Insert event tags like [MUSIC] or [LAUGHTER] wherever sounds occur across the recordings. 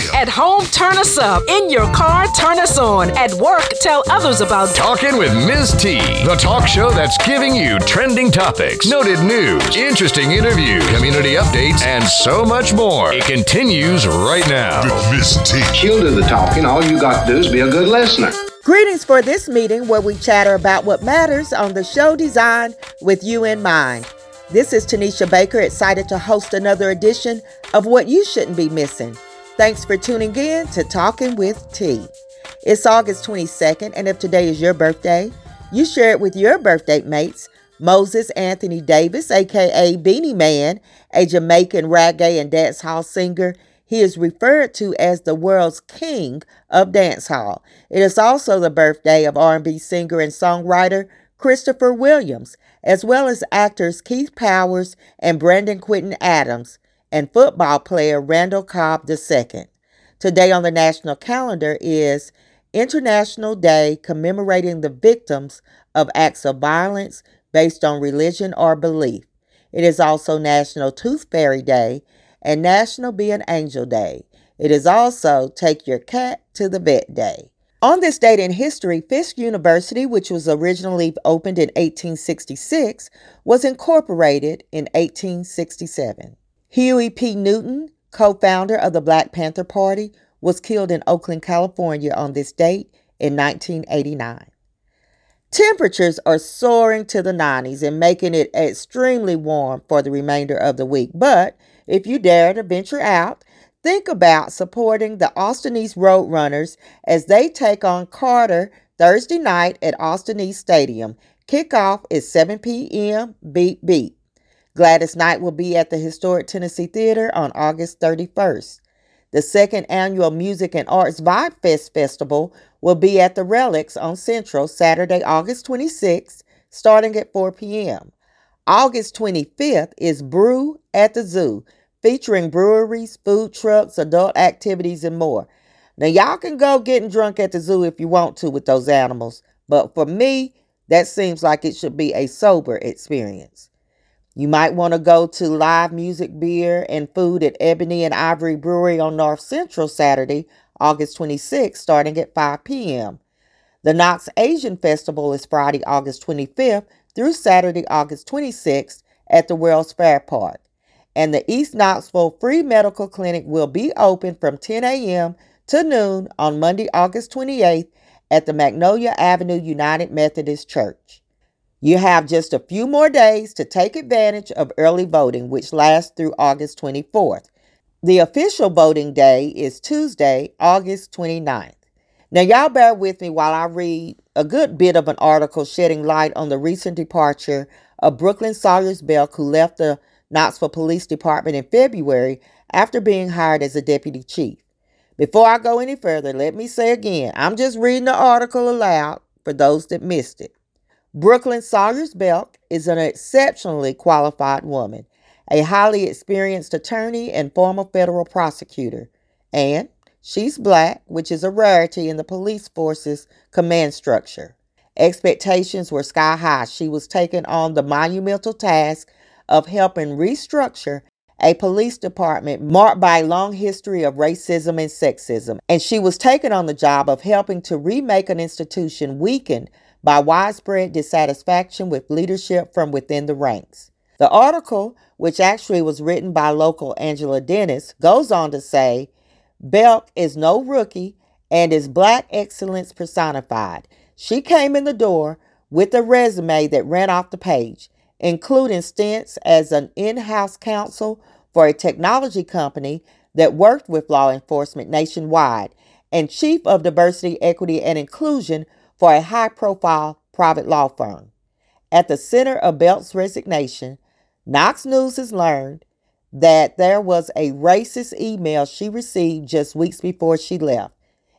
still. At home, turn us up. In your car, turn us on. At work, tell others about Talking with Ms. T, the talk show that's giving you trending topics, noted news, interesting interviews, community updates, and so much more. It continues right now. With Miss T. She'll do the talking. All you got to do is be a good listener. Greetings for this meeting where we chatter about what matters on the show designed with you in mind. This is Tanisha Baker, excited to host another edition of What You Shouldn't Be Missing. Thanks for tuning in to Talking with T. It's August 22nd, and if today is your birthday, you share it with your birthday mates. Moses Anthony Davis, aka Beenie Man, a Jamaican reggae and dancehall singer, he is referred to as the world's king of dancehall. It is also the birthday of R&B singer and songwriter Christopher Williams, as well as actors Keith Powers and Brandon Quintin Adams, and football player Randall Cobb II. Today on the national calendar is International Day commemorating the victims of acts of violence based on religion or belief. It is also National Tooth Fairy Day and National Be an Angel Day. It is also Take Your Cat to the Vet Day. On this date in history, Fisk University, which was originally opened in 1866, was incorporated in 1867. Huey P. Newton, co founder of the Black Panther Party, was killed in Oakland, California on this date in 1989. Temperatures are soaring to the 90s and making it extremely warm for the remainder of the week, but if you dare to venture out, think about supporting the Austin East Roadrunners as they take on Carter Thursday night at Austin East Stadium. Kickoff is 7 p.m. Beat Beat. Gladys Knight will be at the Historic Tennessee Theater on August 31st. The second annual Music and Arts Vibe Fest Festival will be at the Relix on Central Saturday, August 26th, starting at 4 p.m. August 25th is Brew at the Zoo, featuring breweries, food trucks, adult activities, and more. Now, y'all can go getting drunk at the zoo if you want to with those animals, but for me, that seems like it should be a sober experience. You might want to go to live music, beer, and food at Ebony and Ivory Brewery on North Central Saturday, August 26th, starting at 5 p.m. The Knox Asian Festival is Friday, August 25th through Saturday, August 26th at the World's Fair Park. And the East Knoxville Free Medical Clinic will be open from 10 a.m. to noon on Monday, August 28th at the Magnolia Avenue United Methodist Church. You have just a few more days to take advantage of early voting, which lasts through August 24th. The official voting day is Tuesday, August 29th. Now, y'all bear with me while I read a good bit of an article shedding light on the recent departure of Brooklyn Sawyers Belk, who left the Knoxville Police Department in February after being hired as a deputy chief. Before I go any further, let me say again I'm just reading the article aloud for those that missed it. Brooklyn Sawyers Belk is an exceptionally qualified woman, a highly experienced attorney and former federal prosecutor, and She's black, which is a rarity in the police force's command structure. Expectations were sky high. She was taking on the monumental task of helping restructure a police department marked by a long history of racism and sexism. And she was taken on the job of helping to remake an institution weakened by widespread dissatisfaction with leadership from within the ranks. The article, which actually was written by local Angela Dennis, goes on to say Belk is no rookie and is black excellence personified. She came in the door with a resume that ran off the page, including stints as an in house counsel for a technology company that worked with law enforcement nationwide and chief of diversity, equity, and inclusion for a high profile private law firm. At the center of Belk's resignation, Knox News has learned that there was a racist email she received just weeks before she left.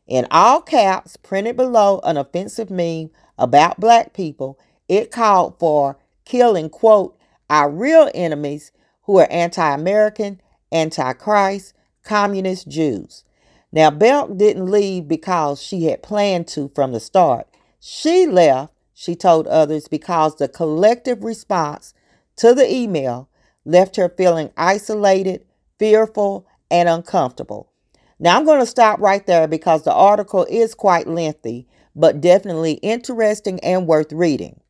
In all caps, printed below an offensive meme about black people, it called for killing, quote, our real enemies who are anti American, anti Christ, communist Jews. Now, Belk didn't leave because she had planned to from the start. She left, she told others, because the collective response to the email left her feeling isolated, fearful, and uncomfortable. Now, I'm going to stop right there because the article is quite lengthy, but definitely interesting and worth reading.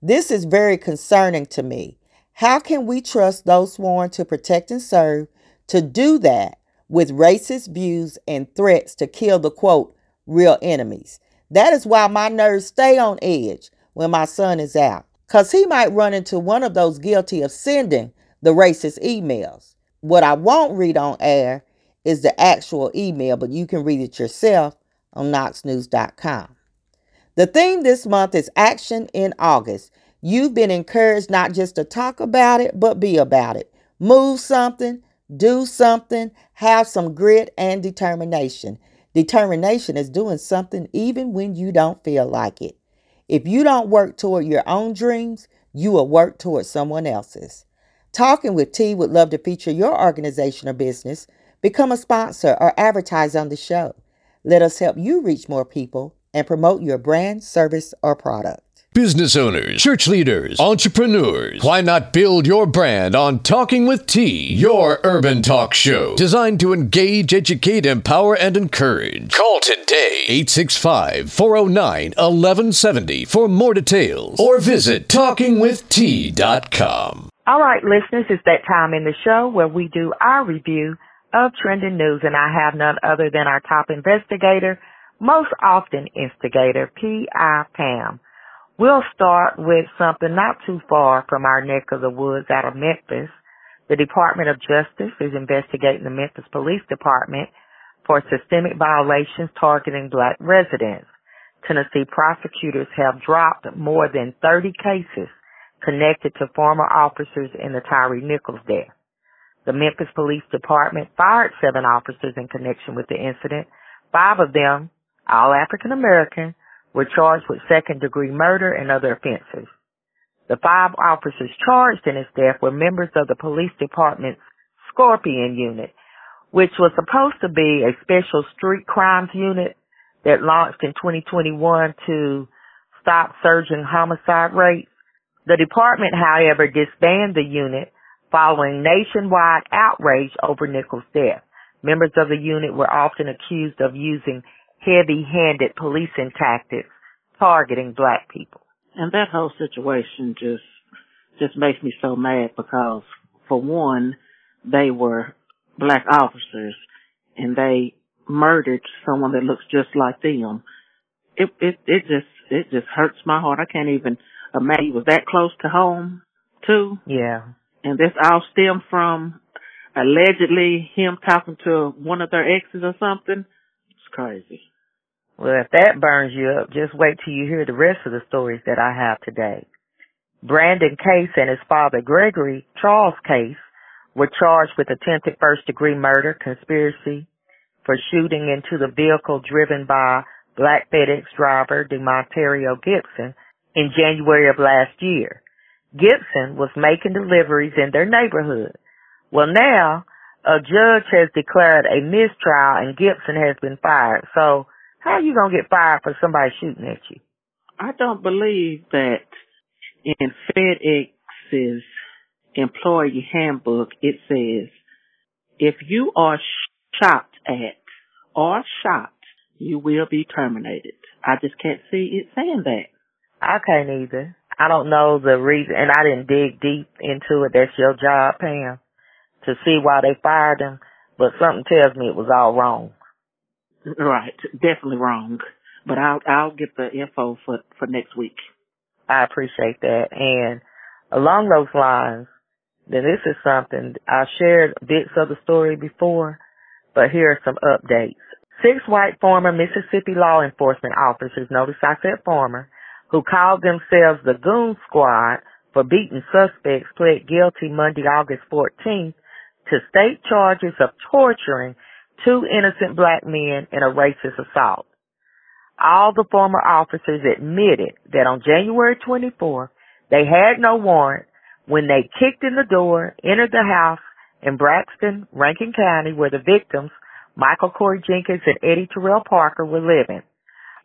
This is very concerning to me. How can we trust those sworn to protect and serve to do that with racist views and threats to kill the quote, real enemies? That is why my nerves stay on edge when my son is out, because he might run into one of those guilty of sending the racist emails. What I won't read on air is the actual email, but you can read it yourself on knoxnews.com. The theme this month is Action in August. You've been encouraged not just to talk about it, but be about it. Move something, do something, have some grit and determination. Determination is doing something even when you don't feel like it. If you don't work toward your own dreams, you will work toward someone else's. Talking with T would love to feature your organization or business Become a sponsor or advertise on the show. Let us help you reach more people and promote your brand, service, or product. Business owners, church leaders, entrepreneurs, why not build your brand on Talking with T, your urban talk show designed to engage, educate, empower, and encourage? Call today 865 409 1170 for more details or visit talkingwitht.com. All right, listeners, it's that time in the show where we do our review of trending news, and I have none other than our top investigator, most often instigator, P.I. Pam. We'll start with something not too far from our neck of the woods out of Memphis. The Department of Justice is investigating the Memphis Police Department for systemic violations targeting black residents. Tennessee prosecutors have dropped more than 30 cases connected to former officers in the Tyre Nichols death. The Memphis Police Department fired seven officers in connection with the incident. Five of them, all African American, were charged with second degree murder and other offenses. The five officers charged in his death were members of the police department's Scorpion unit, which was supposed to be a special street crimes unit that launched in 2021 to stop surging homicide rates. The department, however, disbanded the unit following nationwide outrage over Nichols' death. Members of the unit were often accused of using heavy-handed policing tactics targeting black people. And that whole situation just just makes me so mad because for one, they were black officers and they murdered someone that looks just like them. It it it just it just hurts my heart. I can't even imagine. He was that close to home too. Yeah and this all stemmed from allegedly him talking to one of their exes or something. It's crazy. Well, if that burns you up, just wait till you hear the rest of the stories that I have today. Brandon Case and his father Gregory Charles Case were charged with attempted first degree murder, conspiracy for shooting into the vehicle driven by black FedEx driver D'Monterrio Gibson in January of last year. Gibson was making deliveries in their neighborhood. Well, now a judge has declared a mistrial and Gibson has been fired. So how are you going to get fired for somebody shooting at you? I don't believe that in FedEx's employee handbook it says if you are shot at or shot, you will be terminated. I just can't see it saying that. I can't either. I don't know the reason, and I didn't dig deep into it. That's your job, Pam, to see why they fired him. But something tells me it was all wrong. Right, definitely wrong. But I'll I'll get the info for for next week. I appreciate that. And along those lines, then this is something I shared bits of the story before, but here are some updates. Six white former Mississippi law enforcement officers, notice I said former, who called themselves the Goon Squad for beating suspects pled guilty Monday, August 14th to state charges of torturing two innocent black men in a racist assault. All the former officers admitted that on January 24th, they had no warrant when they kicked in the door, entered the house in Braxton, Rankin County, where the victims, Michael Corey Jenkins and Eddie Terrell Parker, were living.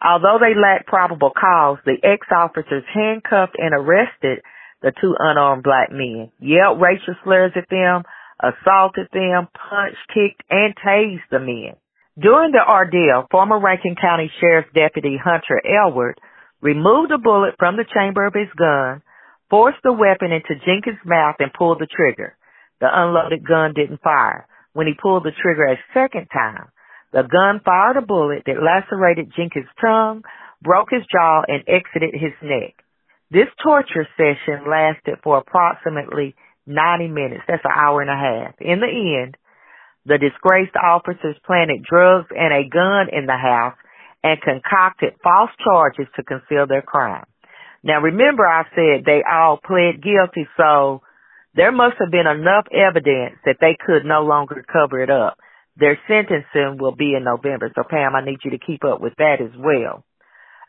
Although they lacked probable cause, the ex-officers handcuffed and arrested the two unarmed black men, yelled racial slurs at them, assaulted them, punched, kicked, and tased the men. During the ordeal, former Rankin County Sheriff's Deputy Hunter Elward removed a bullet from the chamber of his gun, forced the weapon into Jenkins' mouth and pulled the trigger. The unloaded gun didn't fire. When he pulled the trigger a second time, the gun fired a bullet that lacerated Jenkins' tongue, broke his jaw, and exited his neck. This torture session lasted for approximately 90 minutes. That's an hour and a half. In the end, the disgraced officers planted drugs and a gun in the house and concocted false charges to conceal their crime. Now remember I said they all pled guilty, so there must have been enough evidence that they could no longer cover it up. Their sentencing will be in November, so Pam, I need you to keep up with that as well.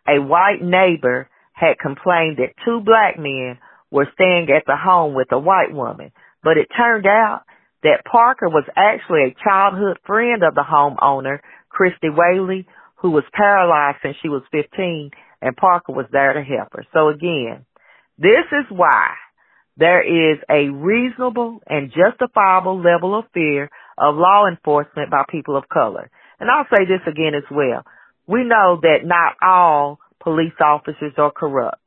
A white neighbor had complained that two black men were staying at the home with a white woman, but it turned out that Parker was actually a childhood friend of the homeowner, Christy Whaley, who was paralyzed since she was 15, and Parker was there to help her. So again, this is why there is a reasonable and justifiable level of fear of law enforcement by people of color. And I'll say this again as well. We know that not all police officers are corrupt,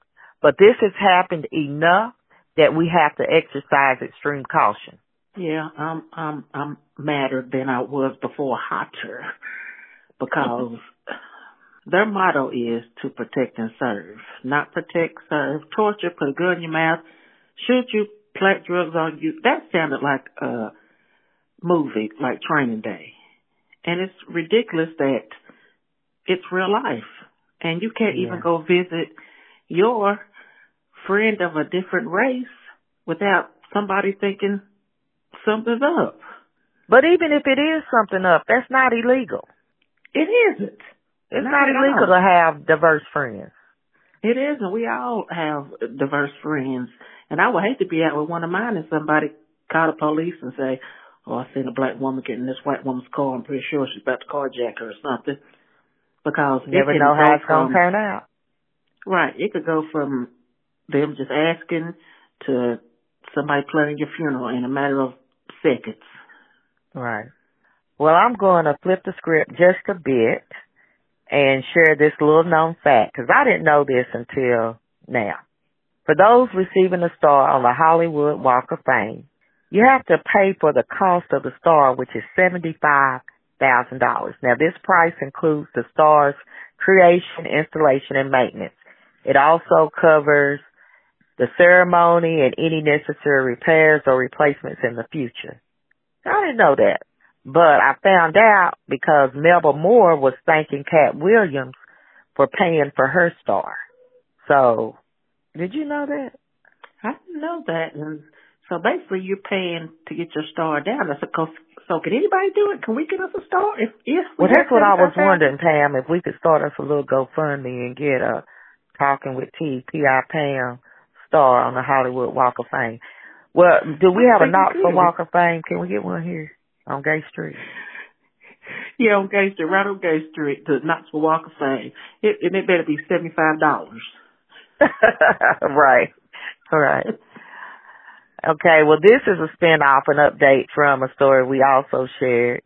but this has happened enough that we have to exercise extreme caution. Yeah, I'm I'm I'm madder than I was before Hunter because [LAUGHS] their motto is to protect and serve, not protect, serve, torture, put a gun in your mouth, shoot you, plant drugs on you. That sounded like a movie, like Training Day, and it's ridiculous that it's real life, and you can't yeah. even go visit your friend of a different race without somebody thinking something's up. But even if it is something up, that's not illegal. It isn't. It's not, not illegal to have diverse friends. It isn't. We all have diverse friends. And I would hate to be out with one of mine and somebody call the police and say, Oh, I seen a black woman getting this white woman's car. I'm pretty sure she's about to carjack her or something. Because you never know how it's going to turn out. Right. It could go from them just asking to somebody planning your funeral in a matter of seconds. Right. Well, I'm going to flip the script just a bit and share this little known fact because I didn't know this until now. For those receiving a star on the Hollywood Walk of Fame, you have to pay for the cost of the star, which is $75,000. Now this price includes the star's creation, installation, and maintenance. It also covers the ceremony and any necessary repairs or replacements in the future. I didn't know that. But I found out because Melba Moore was thanking Katt Williams for paying for her star. So, did you know that? I didn't know that. And so basically you're paying to get your star down. I said, so can anybody do it? Can we get us a star? If, if we well, that's what I was wondering, Pam, if we could start us a little GoFundMe and get a Talking with T P I Pam star on the Hollywood Walk of Fame. Well, do we have a Knoxville Walk of Fame? Can we get one here? on Gay Street. [LAUGHS] Yeah, on Gay Street, right on Gay Street, the Knoxville Walk of Fame. It, and it better be seventy five dollars. [LAUGHS] right, all right. Okay, well, this is a spin-off, an update from a story we also shared.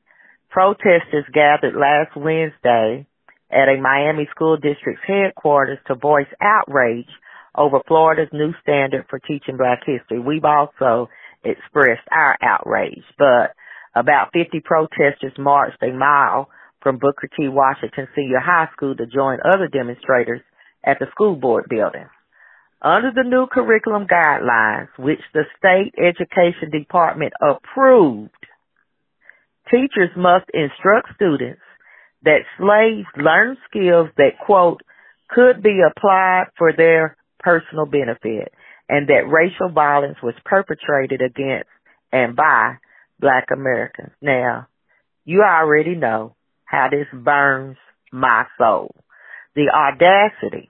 Protesters gathered last Wednesday at a Miami school district's headquarters to voice outrage over Florida's new standard for teaching black history. We've also expressed our outrage, but about 50 protesters marched a mile from Booker T. Washington Senior High School to join other demonstrators at the school board building. Under the new curriculum guidelines, which the state education department approved, teachers must instruct students that slaves learn skills that, quote, could be applied for their personal benefit and that racial violence was perpetrated against and by black Americans. Now, you already know how this burns my soul. The audacity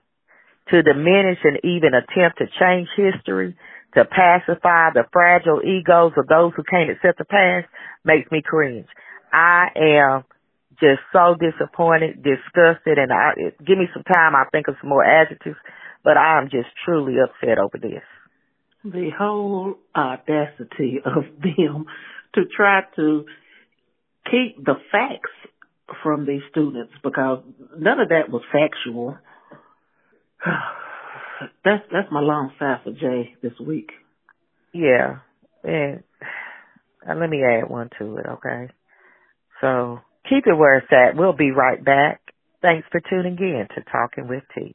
to diminish and even attempt to change history, to pacify the fragile egos of those who can't accept the past makes me cringe. I am just so disappointed, disgusted, and I, give me some time. I'll think of some more adjectives, but I am just truly upset over this. The whole audacity of them to try to keep the facts from these students because none of that was factual. [SIGHS] that's that's my long sigh for Jay this week. Yeah, and, and let me add one to it, okay? So keep it where it's at. We'll be right back. Thanks for tuning in to Talking with T.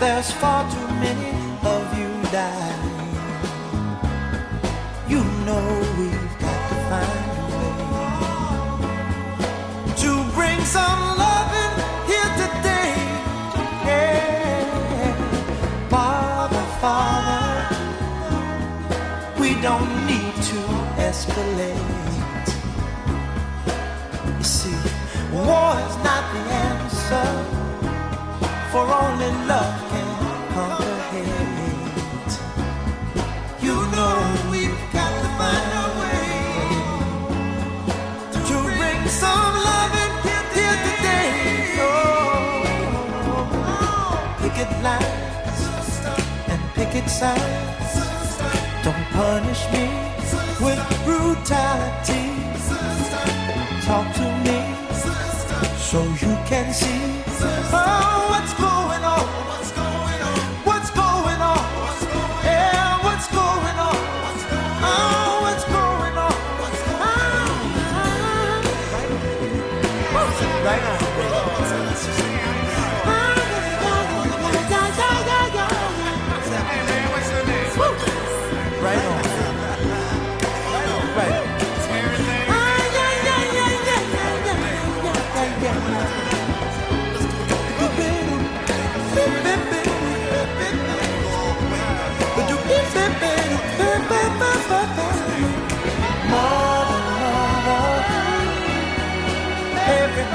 there's far too many of you dying. You know we've got to find a way to bring some loving here today. Yeah. Father, Father, we don't need to escalate. You see, war is not the answer, for only love so you can see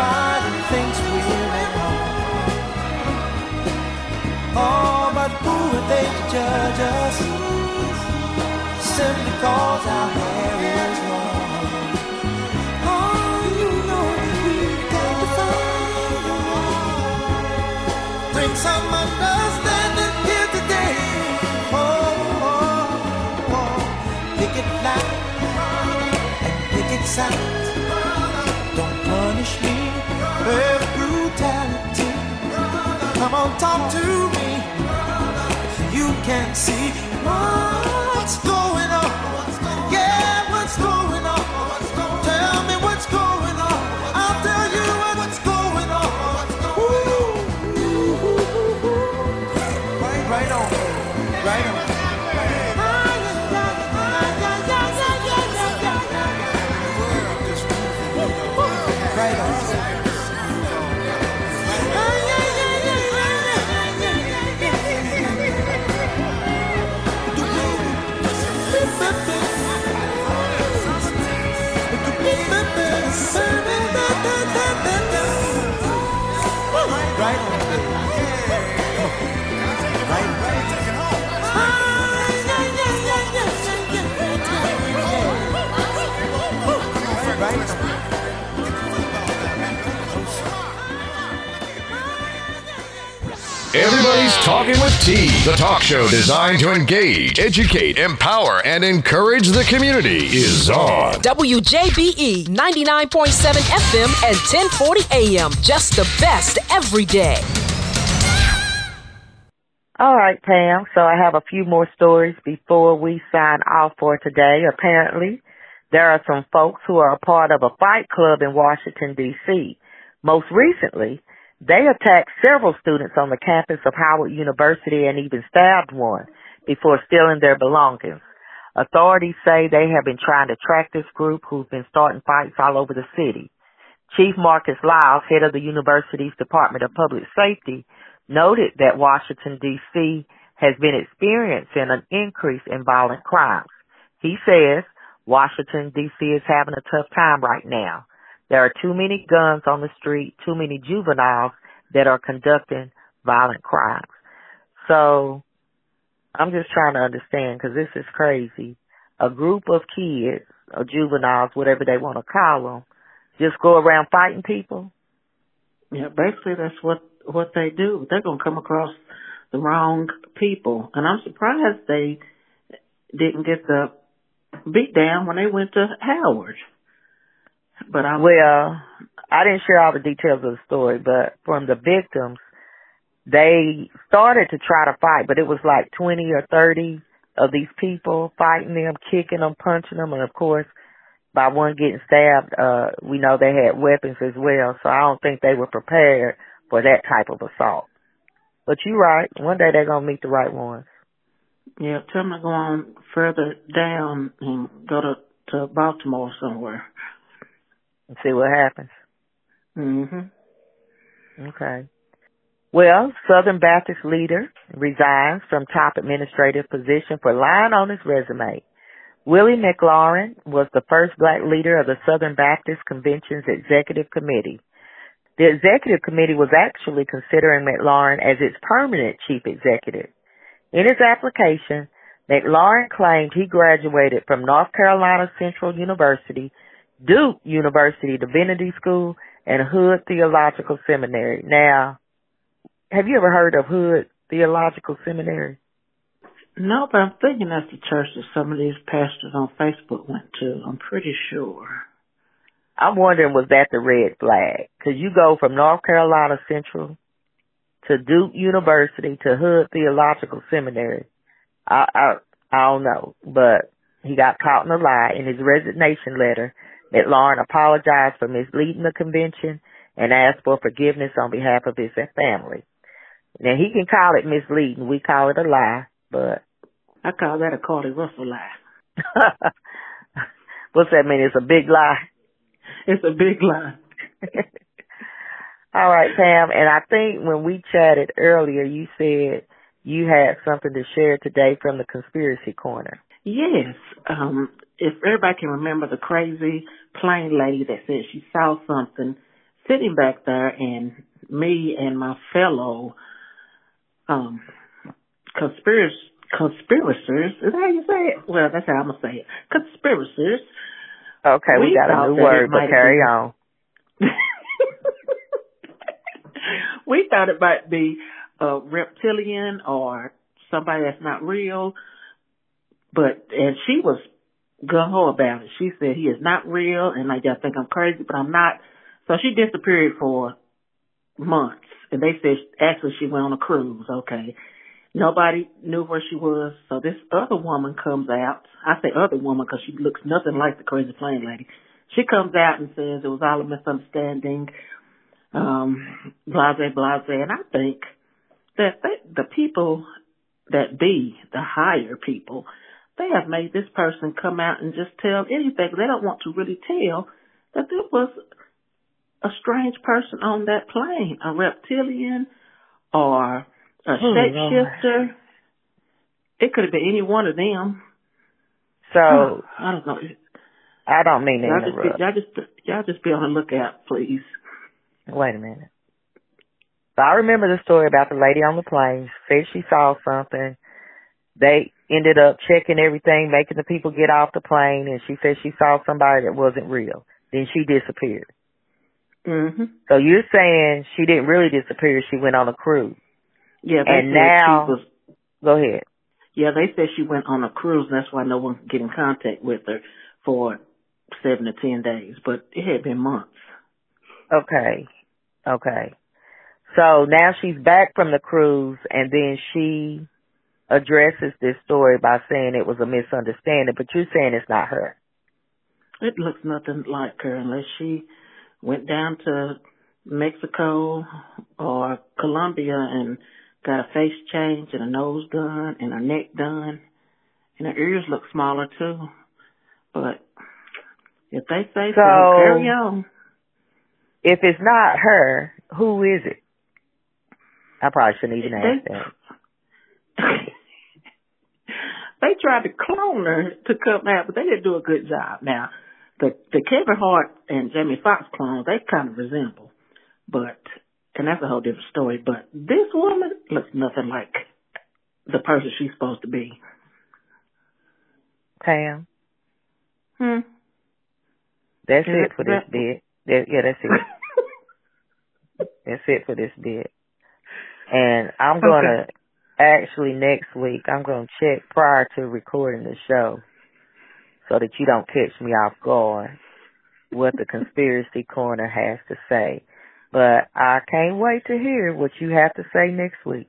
Everybody thinks we're at home. Oh, but who are they to judge us? Simply cause our hair is long. Oh, you know we've got to find a way. Bring some understanding here today. Oh, oh, oh. Pick it loud and pick it sound. Talk to me. You can't see what's going on. Right Everybody's Talking with T, the talk show designed to engage, educate, empower, and encourage the community is on. WJBE 99.7 FM and 1040 AM. Just the best every day. All right, Pam. So I have a few more stories before we sign off for today. Apparently, there are some folks who are a part of a fight club in Washington, D.C. Most recently, they attacked several students on the campus of Howard University and even stabbed one before stealing their belongings. Authorities say they have been trying to track this group who's been starting fights all over the city. Chief Marcus Lyles, head of the university's Department of Public Safety, noted that Washington, D.C. has been experiencing an increase in violent crimes. He says Washington, D.C. is having a tough time right now. There are too many guns on the street, too many juveniles that are conducting violent crimes. So I'm just trying to understand because this is crazy. A group of kids or juveniles, whatever they want to call them, just go around fighting people. Yeah, basically that's what what they do. They're gonna come across the wrong people, and I'm surprised they didn't get the beat down when they went to Howard. But I well, I didn't share all the details of the story, but from the victims, they started to try to fight, but it was like 20 or 30 of these people fighting them, kicking them, punching them, and of course, by one getting stabbed, uh, we know they had weapons as well, so I don't think they were prepared for that type of assault. But you're right, one day they're gonna meet the right ones. Yeah, tell them to go on further down and go to, to Baltimore somewhere. And see what happens. Mhm. Okay. Well, Southern Baptist leader resigns from top administrative position for lying on his resume. Willie McLaurin was the first black leader of the Southern Baptist Convention's executive committee. The executive committee was actually considering McLaurin as its permanent chief executive. In his application, McLaurin claimed he graduated from North Carolina Central University, Duke University Divinity School, and Hood Theological Seminary. Now, have you ever heard of Hood Theological Seminary? No, but I'm thinking that's the church that some of these pastors on Facebook went to. I'm pretty sure. I'm wondering, was that the red flag? Because you go from North Carolina Central to Duke University to Hood Theological Seminary. I, I, I don't know, but he got caught in a lie in his resignation letter that Lauren apologized for misleading the convention and asked for forgiveness on behalf of his family. Now he can call it misleading. We call it a lie, but I call that a Carlee Russell lie. [LAUGHS] What's that mean? It's a big lie. It's a big lie. [LAUGHS] All right, Pam. And I think when we chatted earlier, you said you had something to share today from the conspiracy corner. Yes. Um, if everybody can remember the crazy plane lady that said she saw something sitting back there and me and my fellow um conspiracy conspirators is that how you say it? Well, that's how I'm gonna say it. Conspirators. Okay, we, We got a new word, but carry be- on. [LAUGHS] we thought it might be a reptilian or somebody that's not real. But and she was gung ho about it. She said he is not real and like y'all think I'm crazy, but I'm not. So she disappeared for months. And they said actually she went on a cruise, okay. Nobody knew where she was. So this other woman comes out. I say other woman because she looks nothing like the crazy plane lady. She comes out and says it was all a misunderstanding, um, blase, blase. And I think that they, the people that be, the higher people, they have made this person come out and just tell anything. They don't want to really tell that there was a strange person on that plane, a reptilian or a Oh, shapeshifter. It could have been any one of them. So I don't know. I don't mean Y'all just, be, y'all just, y'all just be on the lookout, please. Wait a minute. So I remember the story about the lady on the plane. Said she saw something. They ended up checking everything, making the people get off the plane, and she said she saw somebody that wasn't real. Then she disappeared. Mhm. So you're saying she didn't really disappear, she went on a cruise. Yeah, they And said now- she was. Go ahead. Yeah, they said she went on a cruise, and that's why no one could get in contact with her for seven to ten days. But it had been months. Okay. Okay. So now she's back from the cruise and then she addresses this story by saying it was a misunderstanding, but you're saying it's not her. It looks nothing like her unless she went down to Mexico or Colombia and got a face change and a nose done and her neck done. And her ears look smaller too. But if they say so, So- carry on. If it's not her, who is it? I probably shouldn't even ask that. [LAUGHS] they tried to clone her to come out, but they didn't do a good job. Now, the the Kevin Hart and Jamie Foxx clones, they kind of resemble, but and that's a whole different story. But this woman looks nothing like the person she's supposed to be. Pam, Hmm. that's Yeah, it for this that- bit. That, yeah, that's it. [LAUGHS] That's it for this bit. And I'm gonna actually next week I'm gonna check prior to recording the show so that you don't catch me off guard what the conspiracy [LAUGHS] corner has to say. But I can't wait to hear what you have to say next week.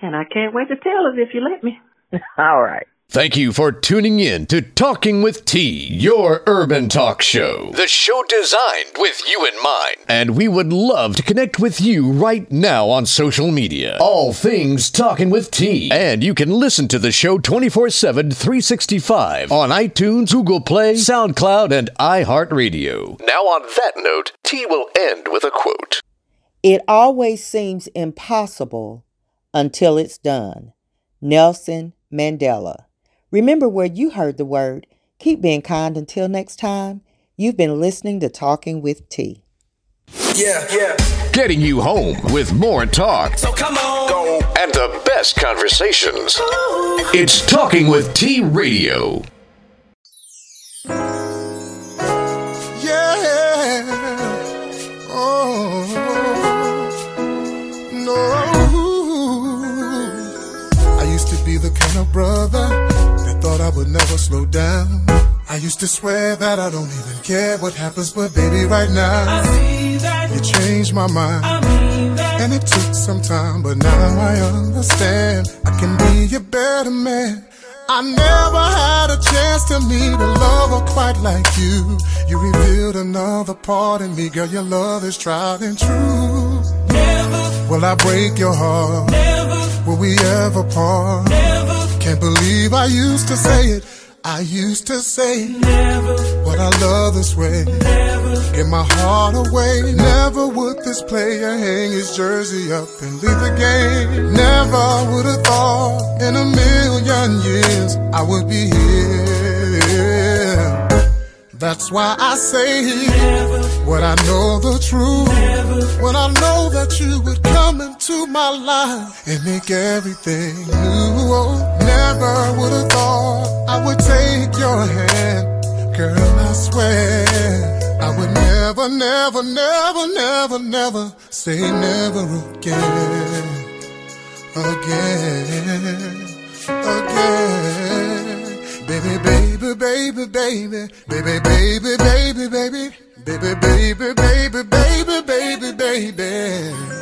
and I can't wait to tell us if you let me. [LAUGHS] All right. Thank you for tuning in to Talking with T, your urban talk show. The show designed with you in mind. And we would love to connect with you right now on social media. All things Talking with T. And you can listen to the show 24 7, 365 on iTunes, Google Play, SoundCloud, and iHeartRadio. Now, on that note, T will end with a quote. It always seems impossible until it's done. Nelson Mandela. Remember where you heard the word. Keep being kind until next time. You've been listening to Talking with T. Yeah, yeah. Getting you home with more talk So come on. Go. and the best conversations. It's Talking with T Radio. Yeah. Oh. No. I used to be the kind of brother that thought I would never slow down. I used to swear that I don't even care what happens, but baby, right now, you changed my mind. And it took some time, but now I understand I can be a better man. I never had a chance to meet a lover quite like you. You revealed another part in me, girl. Your love is tried and true. Never Will I break your heart? Never Will we ever part? Can't believe I used to say it. I used to say Never. what I love this way. Never Give my heart away. Never would this player hang his jersey up and leave the game. Never would have thought in a million years I would be here. That's why I say never, what I know the truth. When I know that you would into my life and make everything new. Oh, never would have thought I would take your hand. Girl, I swear I would never, never, never, never, never say never again. Again. Again. Baby, baby, baby, baby, baby, baby, baby, baby, baby, baby, baby, baby, baby, baby.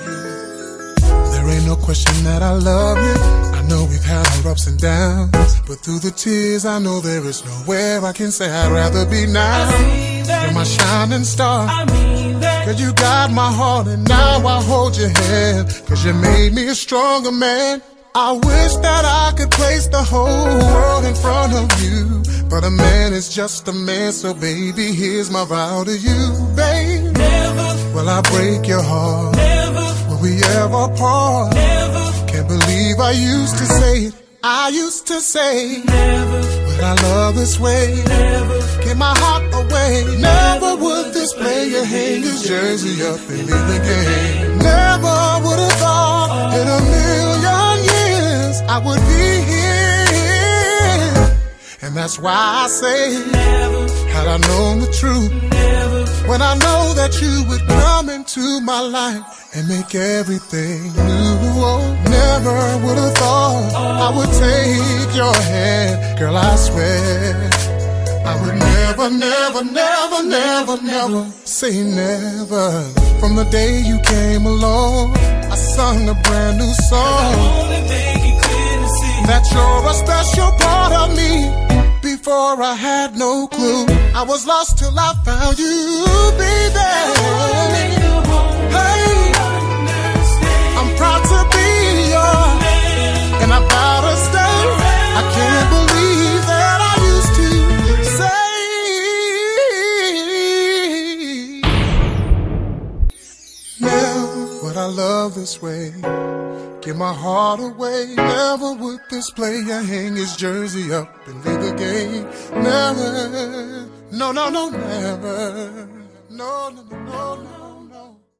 There ain't no question that I love you. I know we've had our ups and downs, but through the tears, I know there is nowhere I can say I'd rather be now. You're my shining star. Cause you got my heart and now I hold your hand. Cause you made me a stronger man. I wish that I could place the whole world in front of you. But a man is just a man, so baby, here's my vow to you, babe. Never will I break your heart. Never we ever part. Never can't believe I used to say it. I used to say never would I love this way. Never give my heart away. Never would this player hang his jersey up and leave the game. Never would have thought in a million years I would be here. And that's why I say, never. had I known the truth, when I know that you would come into my life and make everything new. Oh, never would have thought I would take your hand, girl. I swear. I would never, never, never, never, never say never. From the day you came along, I sung a brand new song. That you're a special part of me. Before I had no clue, I was lost till I found you, baby. Love this way. Give my heart away. Never would this player hang his jersey up and leave the game. Never No, no, no, never. No, no, no, no, no.